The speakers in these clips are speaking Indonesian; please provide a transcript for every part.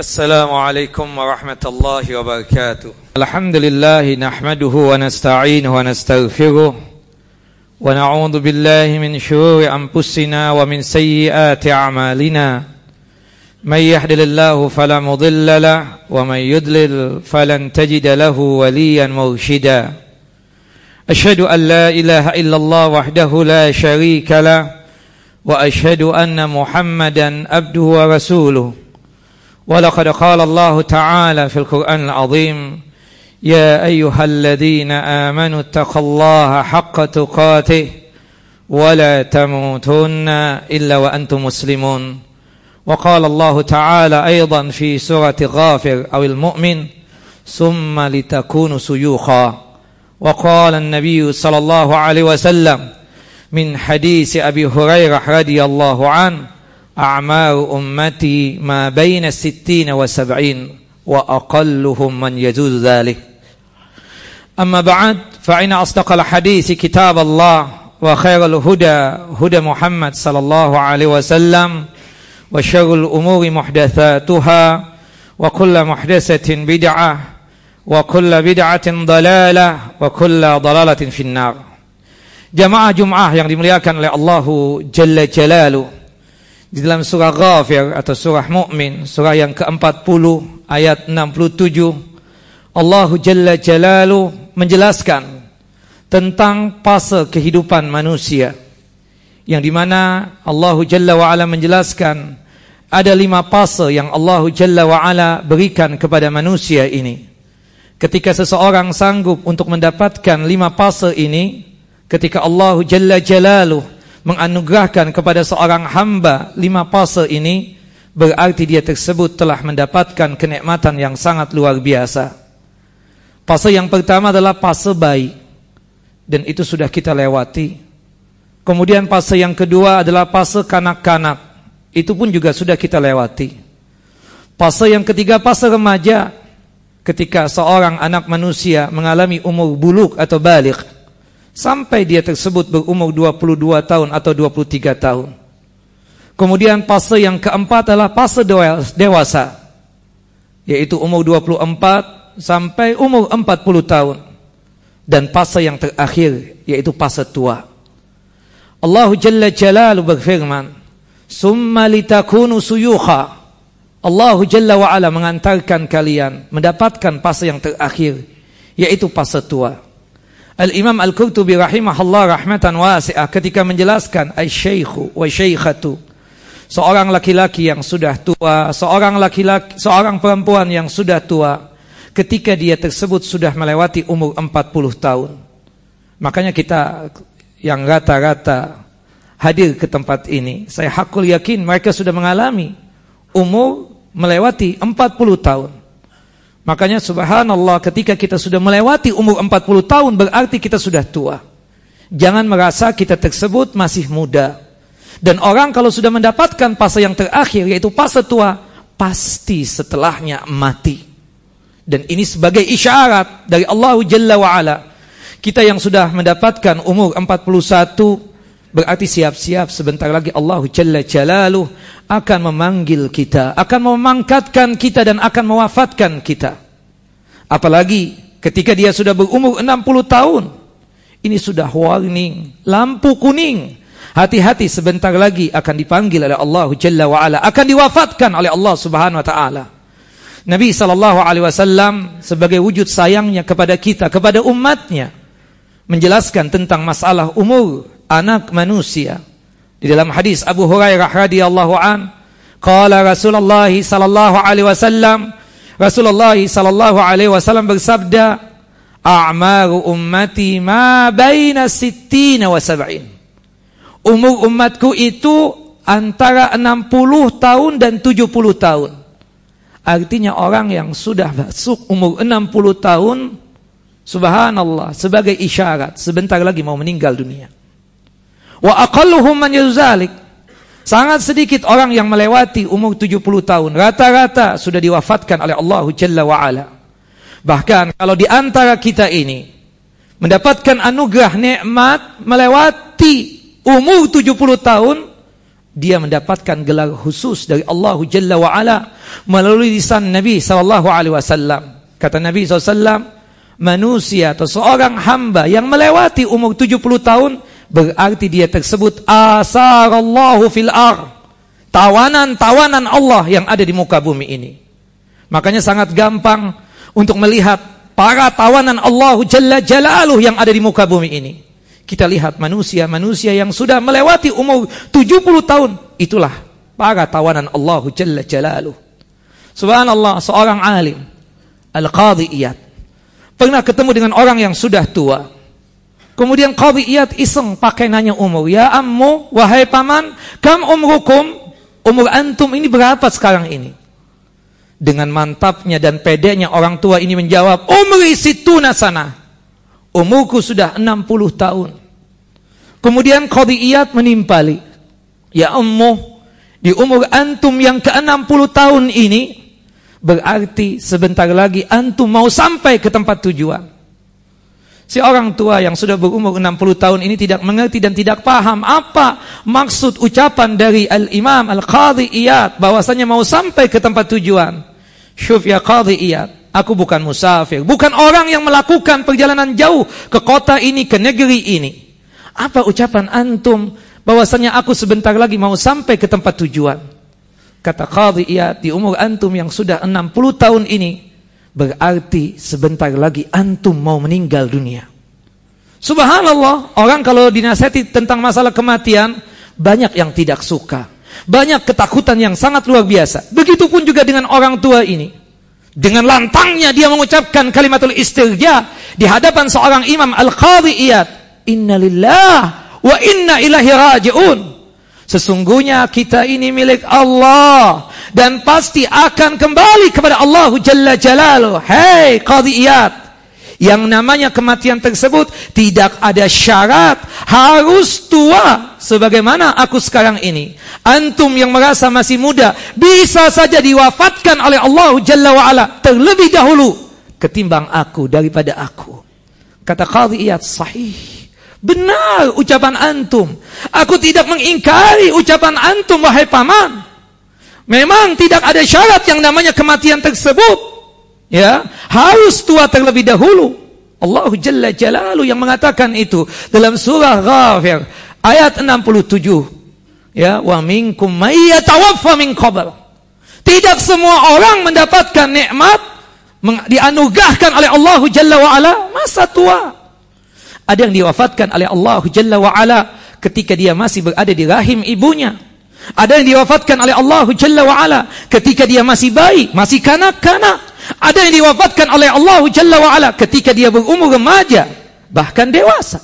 السلام عليكم ورحمة الله وبركاته. الحمد لله نحمده ونستعينه ونستغفره ونعوذ بالله من شرور أنفسنا ومن سيئات أعمالنا. من يهدل الله فلا مضل له ومن يضلل فلن تجد له وليا مرشدا. أشهد أن لا إله إلا الله وحده لا شريك له وأشهد أن محمدا عبده ورسوله. ولقد قال الله تعالى في القرآن العظيم يا أيها الذين آمنوا اتقوا الله حق تقاته ولا تموتن إلا وأنتم مسلمون. وقال الله تعالى أيضا في سورة غافر أو المؤمن ثم لتكونوا سيوخا. وقال النبي صلى الله عليه وسلم من حديث أبي هريرة رضي الله عنه أعمار أمتي ما بين الستين وسبعين وأقلهم من يجوز ذلك. أما بعد فإن أصدق الحديث كتاب الله وخير الهدى هدى محمد صلى الله عليه وسلم وشر الأمور محدثاتها وكل محدثة بدعة وكل بدعة ضلالة وكل ضلالة في النار. جماعة جمعة yang dimuliakan oleh Allah Jalla Jalaluh di dalam surah Ghafir atau surah Mukmin, surah yang ke-40 ayat 67 Allah Jalla Jalalu menjelaskan tentang fase kehidupan manusia yang dimana Allah Jalla wa ala menjelaskan ada lima fase yang Allah Jalla wa ala berikan kepada manusia ini. Ketika seseorang sanggup untuk mendapatkan lima fase ini ketika Allah Jalla Jalaluh menganugerahkan kepada seorang hamba lima fase ini berarti dia tersebut telah mendapatkan kenikmatan yang sangat luar biasa. Fase yang pertama adalah fase bayi dan itu sudah kita lewati. Kemudian fase yang kedua adalah fase kanak-kanak. Itu pun juga sudah kita lewati. Fase yang ketiga fase remaja ketika seorang anak manusia mengalami umur buluk atau balik sampai dia tersebut berumur 22 tahun atau 23 tahun. Kemudian fase yang keempat adalah fase dewasa, yaitu umur 24 sampai umur 40 tahun. Dan fase yang terakhir, yaitu fase tua. Allah Jalla Jalalu berfirman, Summa litakunu suyukha. Allah Jalla wa'ala mengantarkan kalian mendapatkan fase yang terakhir, yaitu fase tua. Al-Imam Al-Qurtubi rahimahullah rahmatan wasi'ah ketika menjelaskan ay-syaikhu wa syaikhatu seorang laki-laki yang sudah tua, seorang laki-laki seorang perempuan yang sudah tua ketika dia tersebut sudah melewati umur 40 tahun. Makanya kita yang rata-rata hadir ke tempat ini, saya hakul yakin mereka sudah mengalami umur melewati 40 tahun. Makanya subhanallah ketika kita sudah melewati umur 40 tahun berarti kita sudah tua. Jangan merasa kita tersebut masih muda. Dan orang kalau sudah mendapatkan fase yang terakhir yaitu fase tua, pasti setelahnya mati. Dan ini sebagai isyarat dari Allah Jalla wa'ala. Kita yang sudah mendapatkan umur 41 berarti siap-siap sebentar lagi Allah Jalla Jalaluh akan memanggil kita, akan memangkatkan kita dan akan mewafatkan kita. Apalagi ketika dia sudah berumur 60 tahun. Ini sudah warning, lampu kuning. Hati-hati sebentar lagi akan dipanggil oleh Allah Jalla wa ala, akan diwafatkan oleh Allah Subhanahu wa taala. Nabi sallallahu alaihi wasallam sebagai wujud sayangnya kepada kita, kepada umatnya menjelaskan tentang masalah umur anak manusia. Di dalam hadis Abu Hurairah radhiyallahu an, qala Rasulullah sallallahu alaihi wasallam, Rasulullah sallallahu alaihi wasallam bersabda, "A'maru ummati ma baina sittina wa sab'in." Umur umatku itu antara 60 tahun dan 70 tahun. Artinya orang yang sudah masuk umur 60 tahun subhanallah sebagai isyarat sebentar lagi mau meninggal dunia. Wa aqalluhum man yuzalik. Sangat sedikit orang yang melewati umur 70 tahun. Rata-rata sudah diwafatkan oleh Allah Jalla wa'ala. Bahkan kalau di antara kita ini mendapatkan anugerah nikmat melewati umur 70 tahun dia mendapatkan gelar khusus dari Allah Jalla wa melalui lisan Nabi wasallam. Kata Nabi SAW, manusia atau seorang hamba yang melewati umur 70 tahun berarti dia tersebut asarallahu fil ar. Tawanan-tawanan Allah yang ada di muka bumi ini. Makanya sangat gampang untuk melihat para tawanan Allah Jalla Jalaluh yang ada di muka bumi ini. Kita lihat manusia-manusia yang sudah melewati umur 70 tahun. Itulah para tawanan Allah Jalla Jalaluh. Subhanallah, seorang alim. Al-Qadhi Iyad. Pernah ketemu dengan orang yang sudah tua. Kemudian Qadhi Iyad iseng pakai nanya umur. Ya ammu, wahai paman, kam umrukum? Umur antum ini berapa sekarang ini? Dengan mantapnya dan pedenya orang tua ini menjawab, Umri situna sana. Umurku sudah 60 tahun. Kemudian Qadiyat menimpali. Ya ummu, di umur antum yang ke-60 tahun ini, berarti sebentar lagi antum mau sampai ke tempat tujuan. Si orang tua yang sudah berumur 60 tahun ini tidak mengerti dan tidak paham apa maksud ucapan dari Al-Imam Al-Qadhi Iyad bahwasanya mau sampai ke tempat tujuan. Syuf ya Qadhi Iyad. Aku bukan musafir, bukan orang yang melakukan perjalanan jauh ke kota ini, ke negeri ini. Apa ucapan antum bahwasanya aku sebentar lagi mau sampai ke tempat tujuan? Kata Qadhi Iyad, di umur antum yang sudah 60 tahun ini, berarti sebentar lagi antum mau meninggal dunia. Subhanallah, orang kalau dinasihati tentang masalah kematian, banyak yang tidak suka. Banyak ketakutan yang sangat luar biasa. Begitupun juga dengan orang tua ini. Dengan lantangnya dia mengucapkan kalimatul istirja di hadapan seorang imam al-qadhi iyad. Inna lillah wa inna ilahi raji'un. Sesungguhnya kita ini milik Allah dan pasti akan kembali kepada Allah Jalla Jalaluh. Hei qadhi iyad. Yang namanya kematian tersebut tidak ada syarat harus tua sebagaimana aku sekarang ini. Antum yang merasa masih muda bisa saja diwafatkan oleh Allah Jalla wa ala terlebih dahulu ketimbang aku daripada aku. Kata Qadhi Iyad sahih. Benar ucapan antum. Aku tidak mengingkari ucapan antum wahai paman. Memang tidak ada syarat yang namanya kematian tersebut. Ya, harus tua terlebih dahulu. Allah Jalla Jalalu yang mengatakan itu dalam surah Ghafir ayat 67. Ya, wa minkum may yatawaffa min qabl. Tidak semua orang mendapatkan nikmat dianugerahkan oleh Allah Jalla wa ala masa tua. Ada yang diwafatkan oleh Allah Jalla wa ala ketika dia masih berada di rahim ibunya. Ada yang diwafatkan oleh Allah Jalla wa ala ketika dia masih bayi, masih kanak-kanak. Ada yang diwafatkan oleh Allah Jalla wa'ala ketika dia berumur remaja, bahkan dewasa.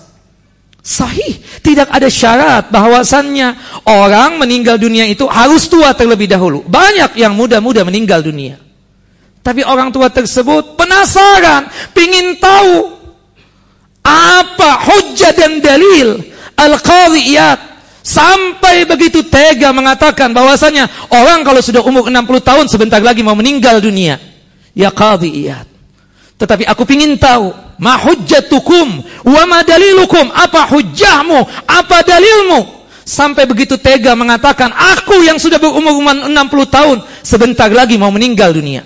Sahih, tidak ada syarat bahwasannya orang meninggal dunia itu harus tua terlebih dahulu. Banyak yang muda-muda meninggal dunia. Tapi orang tua tersebut penasaran, ingin tahu apa hujah dan dalil al-qadhiyat sampai begitu tega mengatakan bahwasanya orang kalau sudah umur 60 tahun sebentar lagi mau meninggal dunia ya qadhi iyad. Tetapi aku ingin tahu, ma hujjatukum wa ma dalilukum? Apa hujjahmu? Apa dalilmu? Sampai begitu tega mengatakan, aku yang sudah berumur 60 tahun, sebentar lagi mau meninggal dunia.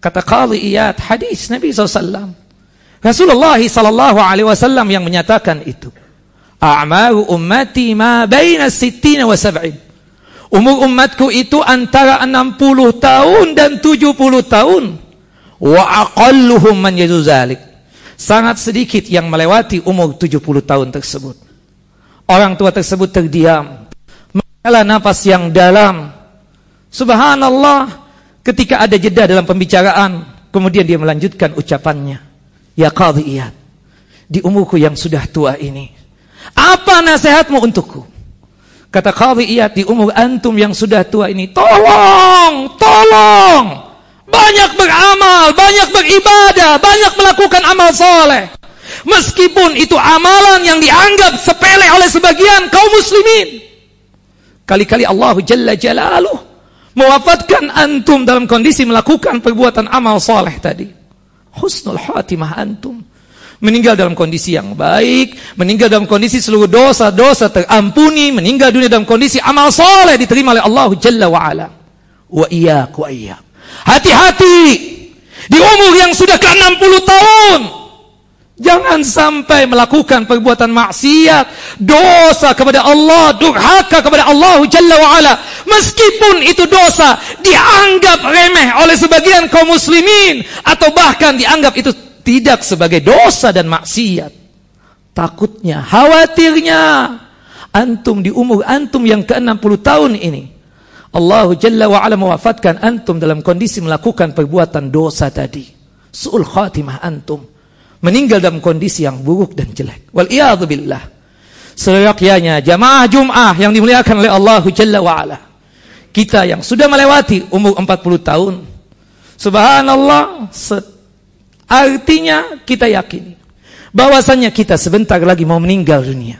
Kata Qadhi Iyad, hadis Nabi SAW. Rasulullah sallallahu alaihi wasallam yang menyatakan itu. A'maru ummati ma baina sittina wa sab'in. Umur umatku itu antara 60 tahun dan 70 tahun. Wa aqalluhum man zalik. Sangat sedikit yang melewati umur 70 tahun tersebut. Orang tua tersebut terdiam. Menghela nafas yang dalam. Subhanallah. Ketika ada jeda dalam pembicaraan. Kemudian dia melanjutkan ucapannya. Ya qadiyat. Di umurku yang sudah tua ini. Apa nasihatmu untukku? Kata Qadhi Iyad di umur antum yang sudah tua ini, tolong, tolong. Banyak beramal, banyak beribadah, banyak melakukan amal soleh. Meskipun itu amalan yang dianggap sepele oleh sebagian kaum muslimin. Kali-kali Allah Jalla Jalaluh mewafatkan antum dalam kondisi melakukan perbuatan amal soleh tadi. Husnul khatimah antum. meninggal dalam kondisi yang baik, meninggal dalam kondisi seluruh dosa-dosa terampuni, meninggal dunia dalam kondisi amal soleh diterima oleh Allah Jalla wa ala. Wa iyyak wa iyyak. Hati-hati di umur yang sudah ke 60 tahun. Jangan sampai melakukan perbuatan maksiat, dosa kepada Allah, durhaka kepada Allah Jalla wa ala. Meskipun itu dosa dianggap remeh oleh sebagian kaum muslimin atau bahkan dianggap itu tidak sebagai dosa dan maksiat. Takutnya, khawatirnya antum di umur antum yang ke-60 tahun ini Allah Jalla wa ala mewafatkan antum dalam kondisi melakukan perbuatan dosa tadi. Su'ul khatimah antum. Meninggal dalam kondisi yang buruk dan jelek. Wal billah. Seyogyanya jamaah Jum'ah yang dimuliakan oleh Allah Jalla wa ala. Kita yang sudah melewati umur 40 tahun. Subhanallah, Artinya kita yakini bahwasanya kita sebentar lagi mau meninggal dunia.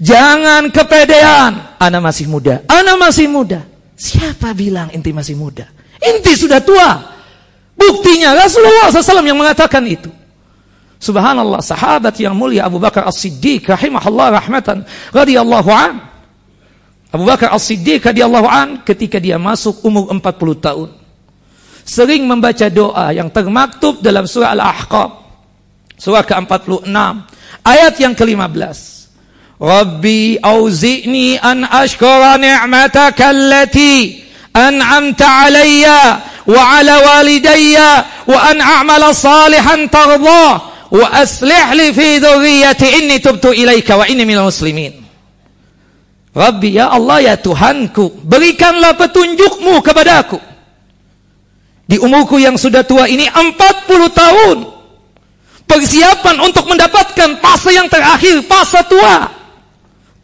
Jangan kepedean, ana masih muda. Ana masih muda. Siapa bilang inti masih muda? Inti sudah tua. Buktinya Rasulullah SAW yang mengatakan itu. Subhanallah, sahabat yang mulia Abu Bakar As-Siddiq rahimahullah rahmatan radhiyallahu an. Abu Bakar As-Siddiq radhiyallahu an ketika dia masuk umur 40 tahun. Sering membaca doa yang termaktub dalam surah Al-Ahqaf surah ke-46 ayat yang ke-15 Rabbi auzi'ni an ashkura ni'mataka allati an'amta alayya wa ala walidayya wa an a'mala salihan tardah wa aslih li fi dhurriyyati inni tubtu ilaika wa inni minal muslimin Rabbi ya Allah ya Tuhanku berikanlah petunjukmu kepadaku di umurku yang sudah tua ini 40 tahun. Persiapan untuk mendapatkan fase yang terakhir, fase tua.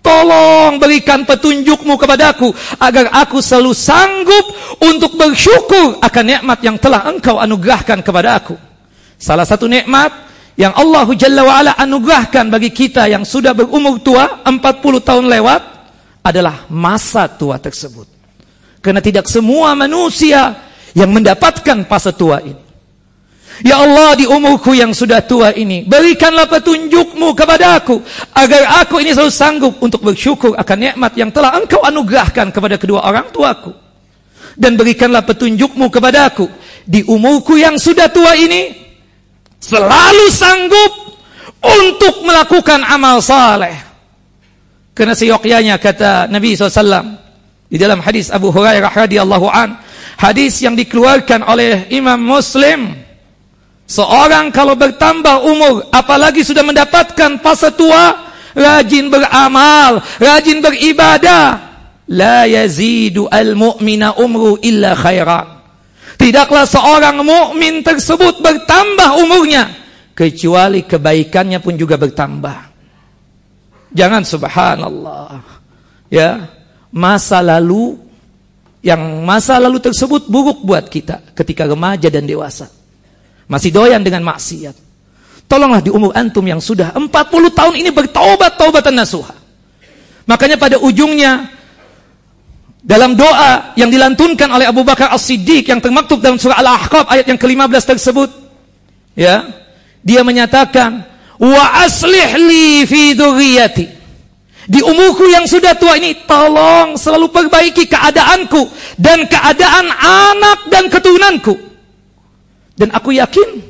Tolong berikan petunjukmu kepadaku agar aku selalu sanggup untuk bersyukur akan nikmat yang telah engkau anugerahkan kepada aku. Salah satu nikmat yang Allah Jalla wa'ala anugerahkan bagi kita yang sudah berumur tua, 40 tahun lewat, adalah masa tua tersebut. Karena tidak semua manusia yang mendapatkan fase tua ini. Ya Allah di umurku yang sudah tua ini Berikanlah petunjukmu kepada aku Agar aku ini selalu sanggup untuk bersyukur akan nikmat yang telah engkau anugerahkan kepada kedua orang tuaku Dan berikanlah petunjukmu kepada aku Di umurku yang sudah tua ini Selalu sanggup untuk melakukan amal saleh. Karena seyogyanya kata Nabi SAW Di dalam hadis Abu Hurairah radhiyallahu an Hadis yang dikeluarkan oleh Imam Muslim. Seorang kalau bertambah umur, apalagi sudah mendapatkan fase tua, rajin beramal, rajin beribadah. La yazidu al-mu'mina umru illa khairan. Tidaklah seorang mukmin tersebut bertambah umurnya kecuali kebaikannya pun juga bertambah. Jangan subhanallah. Ya, masa lalu yang masa lalu tersebut buruk buat kita ketika remaja dan dewasa. Masih doyan dengan maksiat. Tolonglah di umur antum yang sudah 40 tahun ini bertaubat taubatan nasuha. Makanya pada ujungnya dalam doa yang dilantunkan oleh Abu Bakar As-Siddiq yang termaktub dalam surah Al-Ahqaf ayat yang ke-15 tersebut ya dia menyatakan wa aslih li fi dzurriyyati di umurku yang sudah tua ini, tolong selalu perbaiki keadaanku dan keadaan anak dan keturunanku. Dan aku yakin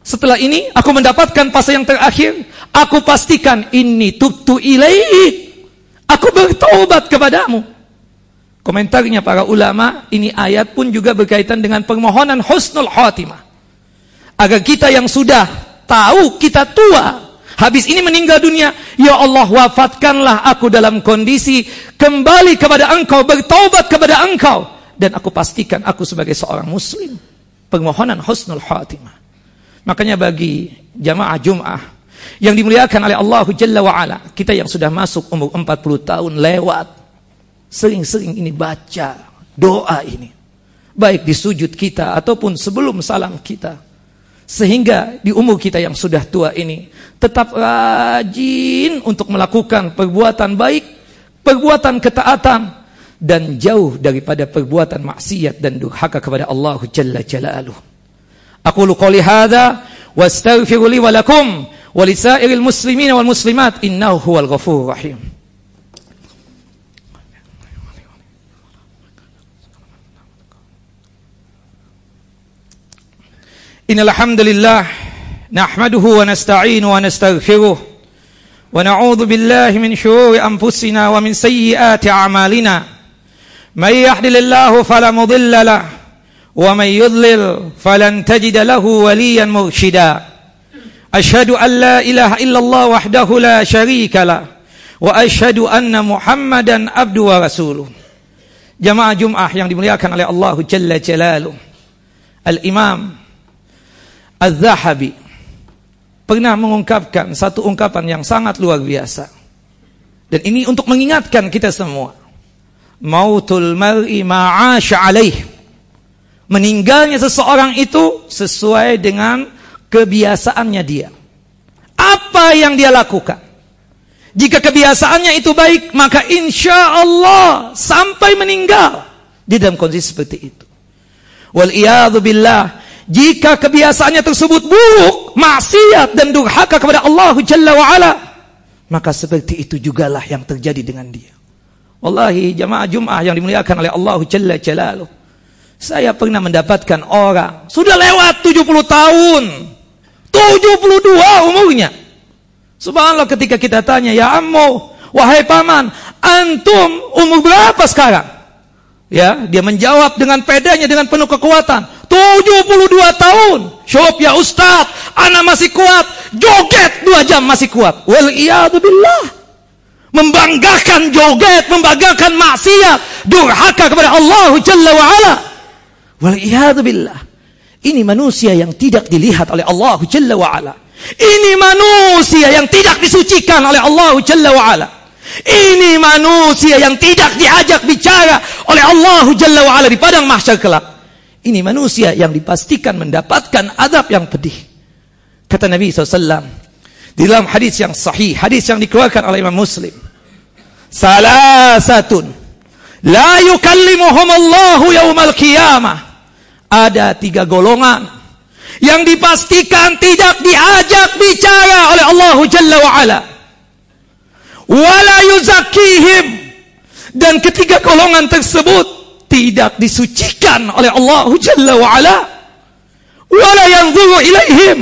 setelah ini aku mendapatkan fase yang terakhir, aku pastikan ini tubtu ilaih. Aku bertobat kepadamu. Komentarnya para ulama, ini ayat pun juga berkaitan dengan permohonan husnul khatimah. Agar kita yang sudah tahu kita tua, Habis ini meninggal dunia, ya Allah wafatkanlah aku dalam kondisi kembali kepada engkau, bertaubat kepada engkau. Dan aku pastikan aku sebagai seorang muslim. Permohonan husnul khatimah. Makanya bagi jamaah Jum'ah yang dimuliakan oleh Allah Jalla wa'ala. Kita yang sudah masuk umur 40 tahun lewat. Sering-sering ini baca doa ini. Baik di sujud kita ataupun sebelum salam kita. Sehingga di umur kita yang sudah tua ini tetap rajin untuk melakukan perbuatan baik, perbuatan ketaatan, dan jauh daripada perbuatan maksiat dan durhaka kepada Allah Jalla Jalaluh. Aku luka lihada, wa astaghfiru li wa lakum wa lisairil muslimin wal muslimat innahu huwal ghafur rahim. إن الحمد لله نحمده ونستعينه ونستغفره ونعوذ بالله من شرور أنفسنا ومن سيئات أعمالنا. من يحلل الله فلا مضل له ومن يضلل فلن تجد له وليا مرشدا. أشهد أن لا إله إلا الله وحده لا شريك له وأشهد أن محمدا عبده ورسوله. Jamaah Jum'ah yang dimuliakan oleh Allah Jalla Jalaluh Al-Imam Az-Zahabi pernah mengungkapkan satu ungkapan yang sangat luar biasa. Dan ini untuk mengingatkan kita semua. Mautul mar'i ma'asha alaih. Meninggalnya seseorang itu sesuai dengan kebiasaannya dia. Apa yang dia lakukan? Jika kebiasaannya itu baik, maka insya Allah sampai meninggal di dalam kondisi seperti itu. Wal billah jika kebiasaannya tersebut buruk, maksiat dan durhaka kepada Allah Jalla wa ala, maka seperti itu jugalah yang terjadi dengan dia. Wallahi jamaah Jum'ah yang dimuliakan oleh Allah Jalla Jalaluh. Saya pernah mendapatkan orang sudah lewat 70 tahun. 72 umurnya. Subhanallah ketika kita tanya, "Ya ammo, wahai paman, antum umur berapa sekarang?" Ya, dia menjawab dengan pedanya dengan penuh kekuatan. 72 tahun. Syop ya Ustaz, anak masih kuat. Joget dua jam masih kuat. Wal billah. Membanggakan joget, membanggakan maksiat, durhaka kepada Allah Jalla wa ala. Wal billah. Ini manusia yang tidak dilihat oleh Allah Jalla wa ala. Ini manusia yang tidak disucikan oleh Allah Jalla wa ala. Ini manusia yang tidak diajak bicara oleh Allah Jalla wa ala di padang mahsyar kelak. Ini manusia yang dipastikan mendapatkan adab yang pedih. Kata Nabi SAW. Di dalam hadis yang sahih. Hadis yang dikeluarkan oleh Imam Muslim. Salah satu. La yukallimuhum Allahu yawmal qiyamah. Ada tiga golongan. Yang dipastikan tidak diajak bicara oleh Allah Jalla wa'ala. Wala yuzakihim. Dan ketiga golongan tersebut tidak disucikan oleh Allah Jalla wa ala wala yanzuru ilaihim.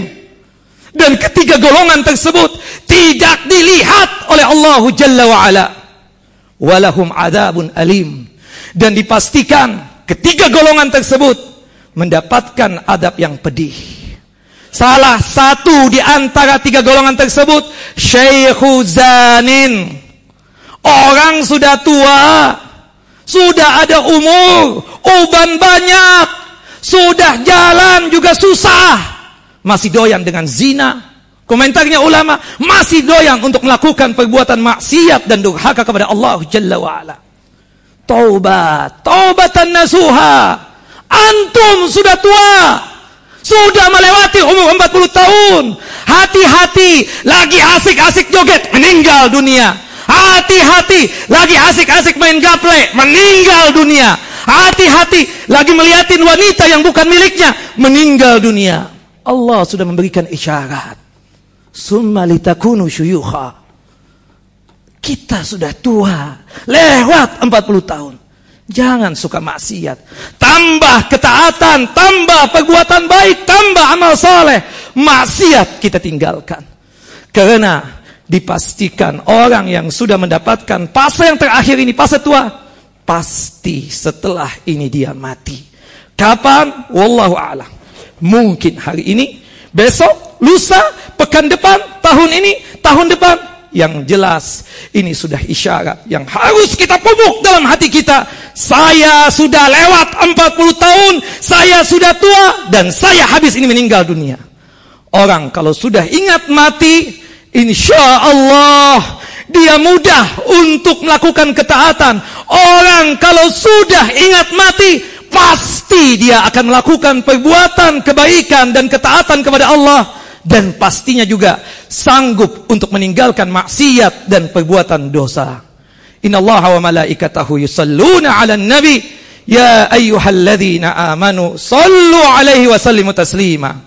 Dan ketiga golongan tersebut tidak dilihat oleh Allah Jalla wa ala. Walahum adabun alim. Dan dipastikan ketiga golongan tersebut mendapatkan adab yang pedih. Salah satu di antara tiga golongan tersebut syekhu zanin. Orang sudah tua sudah ada umur, uban banyak, sudah jalan juga susah. Masih doyan dengan zina. Komentarnya ulama, masih doyan untuk melakukan perbuatan maksiat dan durhaka kepada Allah Jalla wa'ala. Taubat, taubatan nasuha. Antum sudah tua. Sudah melewati umur 40 tahun. Hati-hati, lagi asik-asik joget, meninggal dunia. Hati-hati, lagi asik-asik main gaple, meninggal dunia. Hati-hati, lagi melihatin wanita yang bukan miliknya, meninggal dunia. Allah sudah memberikan isyarat. Summa litakunu syuyukha. Kita sudah tua, lewat 40 tahun. Jangan suka maksiat. Tambah ketaatan, tambah perbuatan baik, tambah amal soleh. Maksiat kita tinggalkan. Karena dipastikan orang yang sudah mendapatkan fase yang terakhir ini, fase tua, pasti setelah ini dia mati. Kapan? Wallahu a'lam. Mungkin hari ini, besok, lusa, pekan depan, tahun ini, tahun depan. Yang jelas, ini sudah isyarat yang harus kita pupuk dalam hati kita. Saya sudah lewat 40 tahun, saya sudah tua, dan saya habis ini meninggal dunia. Orang kalau sudah ingat mati, Insya Allah dia mudah untuk melakukan ketaatan. Orang kalau sudah ingat mati, pasti dia akan melakukan perbuatan kebaikan dan ketaatan kepada Allah. Dan pastinya juga sanggup untuk meninggalkan maksiat dan perbuatan dosa. Inna Allah wa malaikatahu yusalluna ala nabi ya ayyuhalladzina amanu sallu alaihi wa sallimu taslima.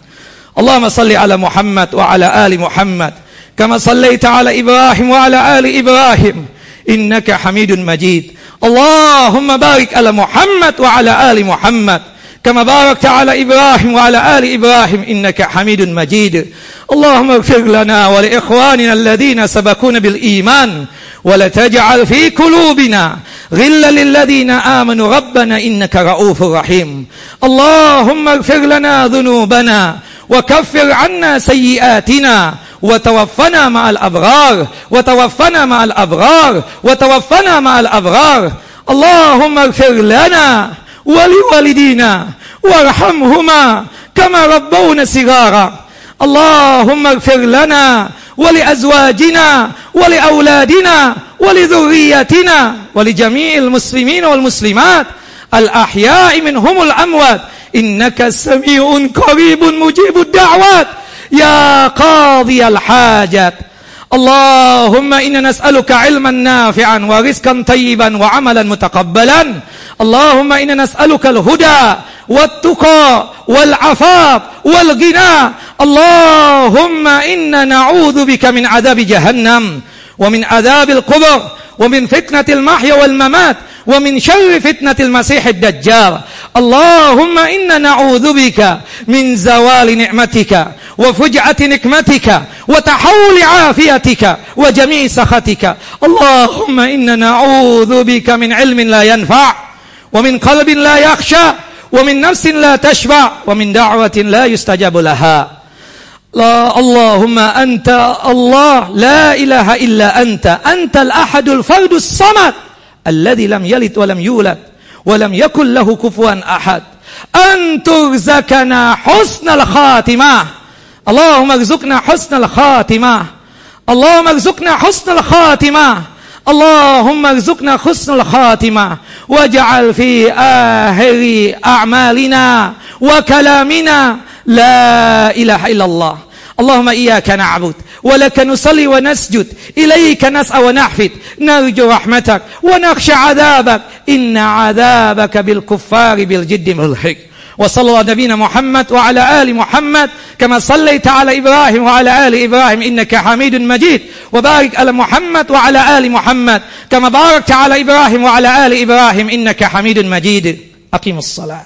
Allahumma salli ala Muhammad wa ala ali Muhammad كما صليت على إبراهيم وعلى آل إبراهيم. إنك حميد مجيد. اللهم بارك على محمد وعلى آل محمد. كما باركت على إبراهيم وعلى آل إبراهيم. إنك حميد مجيد. اللهم اغفر لنا ولإخواننا الذين سبقونا بالإيمان. ولا تجعل في قلوبنا غلا للذين آمنوا. ربنا إنك رؤوف رحيم. اللهم اغفر لنا ذنوبنا. وكفر عنا سيئاتنا وتوفنا مع الأبرار وتوفنا مع الأبرار وتوفنا مع الأبرار. اللهم اغفر لنا ولوالدينا وارحمهما كما ربونا صغارا. اللهم اغفر لنا ولأزواجنا ولأولادنا ولذريتنا ولجميع المسلمين والمسلمات. الأحياء منهم الأموات. إنك سميع قريب مجيب الدعوات. يا قاضي الحاجات. اللهم إنا نسألك علما نافعا ورزقا طيبا وعملا متقبلا. اللهم إنا نسألك الهدى والتقى والعفاف والغنى. اللهم إنا نعوذ بك من عذاب جهنم. ومن عذاب القبر ومن فتنة المحيا والممات ومن شر فتنة المسيح الدجال. اللهم إنا نعوذ بك من زوال نعمتك وفجعة نكمتك وتحول عافيتك وجميع سخطك. اللهم إنا نعوذ بك من علم لا ينفع ومن قلب لا يخشى ومن نفس لا تشبع ومن دعوة لا يستجاب لها. لا اللهم أنت الله لا إله إلا أنت أنت الأحد الفرد الصمد الذي لم يلد ولم يولد ولم يكن له كفوا أحد. أن ترزقنا حسن الخاتمة. اللهم ارزقنا حسن الخاتمة. اللهم ارزقنا حسن الخاتمة. اللهم ارزقنا حسن الخاتمة. واجعل في آخر أعمالنا وكلامنا لا إله إلا الله. اللهم إياك نعبد ولك نصلي ونسجد. إليك نسعى ونحفد. نرجو رحمتك ونخشى عذابك. إن عذابك بالكفار بالجد ملحق. وصلى الله نبينا محمد وعلى آل محمد كما صليت على إبراهيم وعلى آل إبراهيم إنك حميد مجيد. وبارك على محمد وعلى آل محمد كما باركت على إبراهيم وعلى آل إبراهيم إنك حميد مجيد. أقيم الصلاة.